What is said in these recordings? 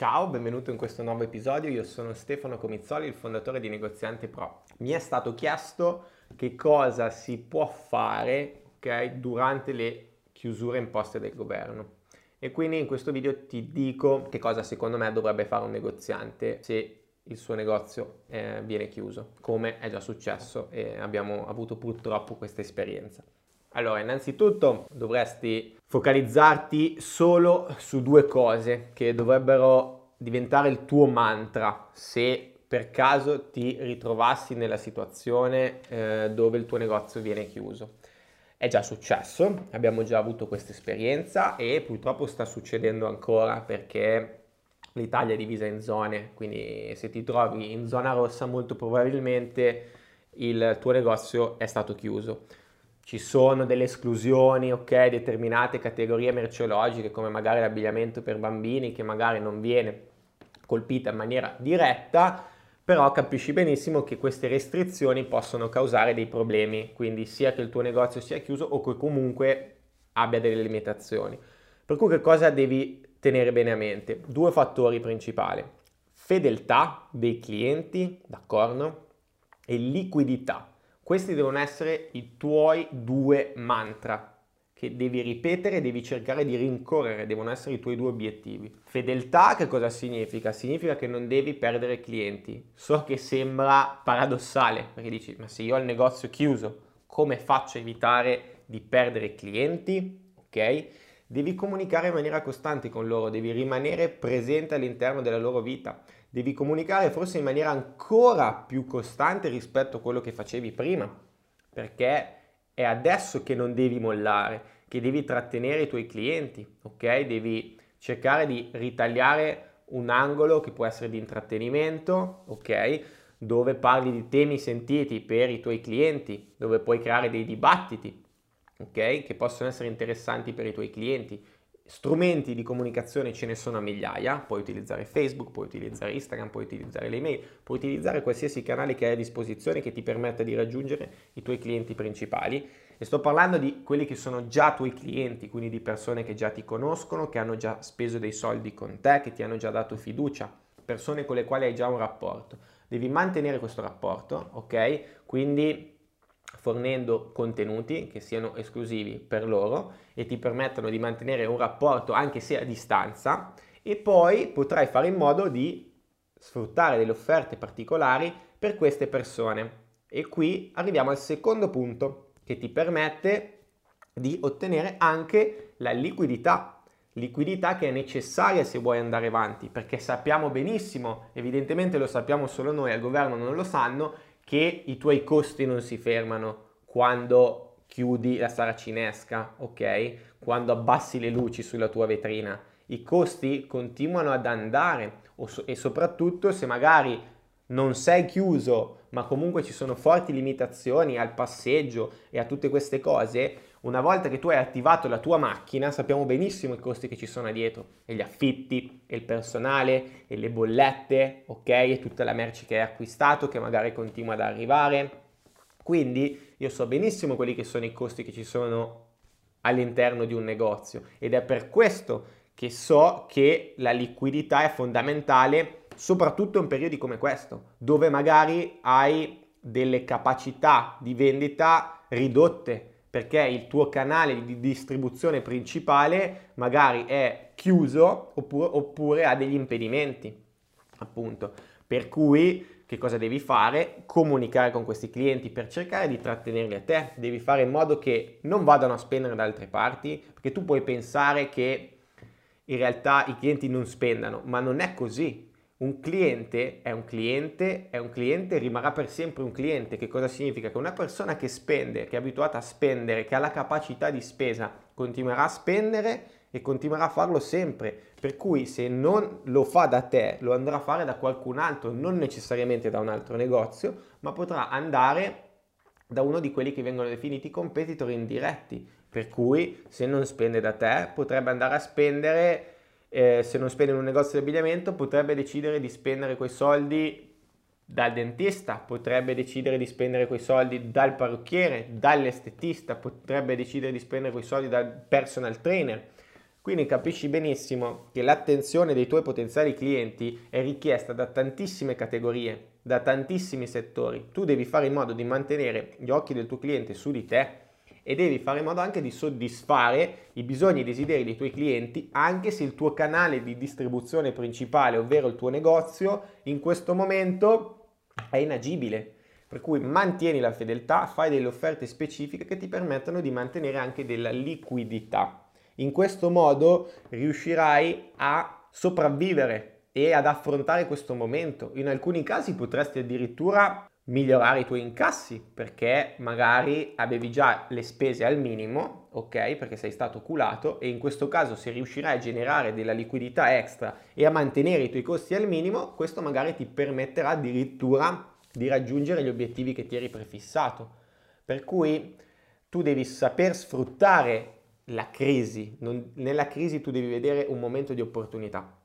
Ciao, benvenuto in questo nuovo episodio. Io sono Stefano Comizzoli, il fondatore di Negoziante Pro. Mi è stato chiesto che cosa si può fare okay, durante le chiusure imposte dal governo. E quindi in questo video ti dico che cosa secondo me dovrebbe fare un negoziante se il suo negozio eh, viene chiuso, come è già successo e abbiamo avuto purtroppo questa esperienza. Allora, innanzitutto dovresti focalizzarti solo su due cose che dovrebbero diventare il tuo mantra se per caso ti ritrovassi nella situazione eh, dove il tuo negozio viene chiuso. È già successo, abbiamo già avuto questa esperienza e purtroppo sta succedendo ancora perché l'Italia è divisa in zone, quindi se ti trovi in zona rossa molto probabilmente il tuo negozio è stato chiuso. Ci sono delle esclusioni, ok, determinate categorie merceologiche come magari l'abbigliamento per bambini che magari non viene colpita in maniera diretta, però capisci benissimo che queste restrizioni possono causare dei problemi, quindi sia che il tuo negozio sia chiuso o che comunque abbia delle limitazioni. Per cui che cosa devi tenere bene a mente? Due fattori principali. Fedeltà dei clienti, d'accordo? E liquidità. Questi devono essere i tuoi due mantra che devi ripetere, devi cercare di rincorrere, devono essere i tuoi due obiettivi. Fedeltà che cosa significa? Significa che non devi perdere clienti. So che sembra paradossale, perché dici, ma se io ho il negozio chiuso, come faccio a evitare di perdere clienti? Ok? Devi comunicare in maniera costante con loro, devi rimanere presente all'interno della loro vita, devi comunicare forse in maniera ancora più costante rispetto a quello che facevi prima, perché è adesso che non devi mollare, che devi trattenere i tuoi clienti, ok? Devi cercare di ritagliare un angolo che può essere di intrattenimento, ok? Dove parli di temi sentiti per i tuoi clienti, dove puoi creare dei dibattiti, ok? Che possono essere interessanti per i tuoi clienti. Strumenti di comunicazione ce ne sono a migliaia, puoi utilizzare Facebook, puoi utilizzare Instagram, puoi utilizzare le email, puoi utilizzare qualsiasi canale che hai a disposizione che ti permetta di raggiungere i tuoi clienti principali. E sto parlando di quelli che sono già tuoi clienti, quindi di persone che già ti conoscono, che hanno già speso dei soldi con te, che ti hanno già dato fiducia, persone con le quali hai già un rapporto. Devi mantenere questo rapporto, ok? Quindi fornendo contenuti che siano esclusivi per loro e ti permettono di mantenere un rapporto anche se a distanza e poi potrai fare in modo di sfruttare delle offerte particolari per queste persone. E qui arriviamo al secondo punto che ti permette di ottenere anche la liquidità, liquidità che è necessaria se vuoi andare avanti, perché sappiamo benissimo, evidentemente lo sappiamo solo noi, al governo non lo sanno, che i tuoi costi non si fermano quando chiudi la saracinesca, ok? Quando abbassi le luci sulla tua vetrina. I costi continuano ad andare e soprattutto se magari non sei chiuso, ma comunque ci sono forti limitazioni al passeggio e a tutte queste cose, una volta che tu hai attivato la tua macchina, sappiamo benissimo i costi che ci sono dietro, e gli affitti, e il personale, e le bollette, ok? E tutta la merce che hai acquistato che magari continua ad arrivare. Quindi io so benissimo quelli che sono i costi che ci sono all'interno di un negozio ed è per questo che so che la liquidità è fondamentale soprattutto in periodi come questo, dove magari hai delle capacità di vendita ridotte perché il tuo canale di distribuzione principale magari è chiuso oppure, oppure ha degli impedimenti, appunto. Per cui che cosa devi fare? Comunicare con questi clienti per cercare di trattenerli a te. Devi fare in modo che non vadano a spendere da altre parti, perché tu puoi pensare che in realtà i clienti non spendano, ma non è così. Un cliente è un cliente, è un cliente, rimarrà per sempre un cliente. Che cosa significa? Che una persona che spende, che è abituata a spendere, che ha la capacità di spesa, continuerà a spendere e continuerà a farlo sempre. Per cui se non lo fa da te, lo andrà a fare da qualcun altro, non necessariamente da un altro negozio, ma potrà andare da uno di quelli che vengono definiti competitor indiretti. Per cui se non spende da te, potrebbe andare a spendere eh, se non spende in un negozio di abbigliamento, potrebbe decidere di spendere quei soldi dal dentista, potrebbe decidere di spendere quei soldi dal parrucchiere, dall'estetista, potrebbe decidere di spendere quei soldi dal personal trainer. Quindi capisci benissimo che l'attenzione dei tuoi potenziali clienti è richiesta da tantissime categorie, da tantissimi settori. Tu devi fare in modo di mantenere gli occhi del tuo cliente su di te e devi fare in modo anche di soddisfare i bisogni e i desideri dei tuoi clienti, anche se il tuo canale di distribuzione principale, ovvero il tuo negozio, in questo momento è inagibile. Per cui mantieni la fedeltà, fai delle offerte specifiche che ti permettono di mantenere anche della liquidità. In questo modo riuscirai a sopravvivere e ad affrontare questo momento. In alcuni casi potresti addirittura migliorare i tuoi incassi perché magari avevi già le spese al minimo, ok? Perché sei stato culato e in questo caso se riuscirai a generare della liquidità extra e a mantenere i tuoi costi al minimo, questo magari ti permetterà addirittura di raggiungere gli obiettivi che ti eri prefissato. Per cui tu devi saper sfruttare la crisi, non, nella crisi tu devi vedere un momento di opportunità.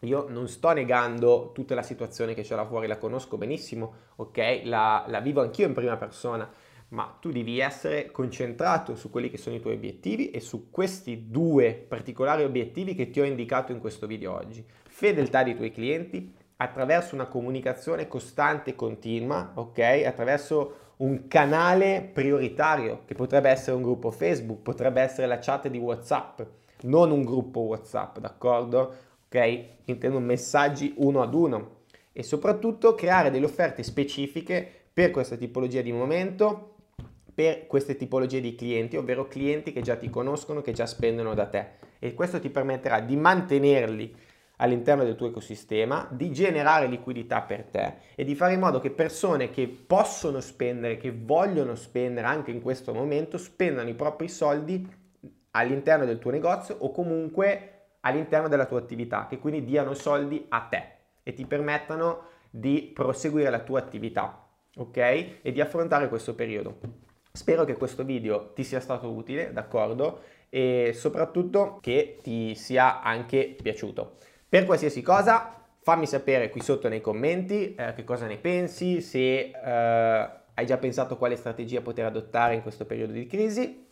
Io non sto negando tutta la situazione che c'è là fuori, la conosco benissimo, ok? La, la vivo anch'io in prima persona, ma tu devi essere concentrato su quelli che sono i tuoi obiettivi e su questi due particolari obiettivi che ti ho indicato in questo video oggi. Fedeltà dei tuoi clienti attraverso una comunicazione costante e continua, ok? Attraverso un canale prioritario che potrebbe essere un gruppo Facebook, potrebbe essere la chat di WhatsApp, non un gruppo WhatsApp, d'accordo? Ok? Intendo messaggi uno ad uno e soprattutto creare delle offerte specifiche per questa tipologia di momento, per queste tipologie di clienti, ovvero clienti che già ti conoscono, che già spendono da te e questo ti permetterà di mantenerli all'interno del tuo ecosistema, di generare liquidità per te e di fare in modo che persone che possono spendere, che vogliono spendere anche in questo momento, spendano i propri soldi all'interno del tuo negozio o comunque all'interno della tua attività, che quindi diano soldi a te e ti permettano di proseguire la tua attività, ok? E di affrontare questo periodo. Spero che questo video ti sia stato utile, d'accordo? E soprattutto che ti sia anche piaciuto. Per qualsiasi cosa, fammi sapere qui sotto nei commenti eh, che cosa ne pensi, se eh, hai già pensato quale strategia poter adottare in questo periodo di crisi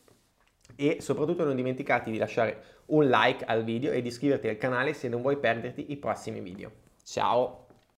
e soprattutto non dimenticarti di lasciare un like al video e di iscriverti al canale se non vuoi perderti i prossimi video. Ciao!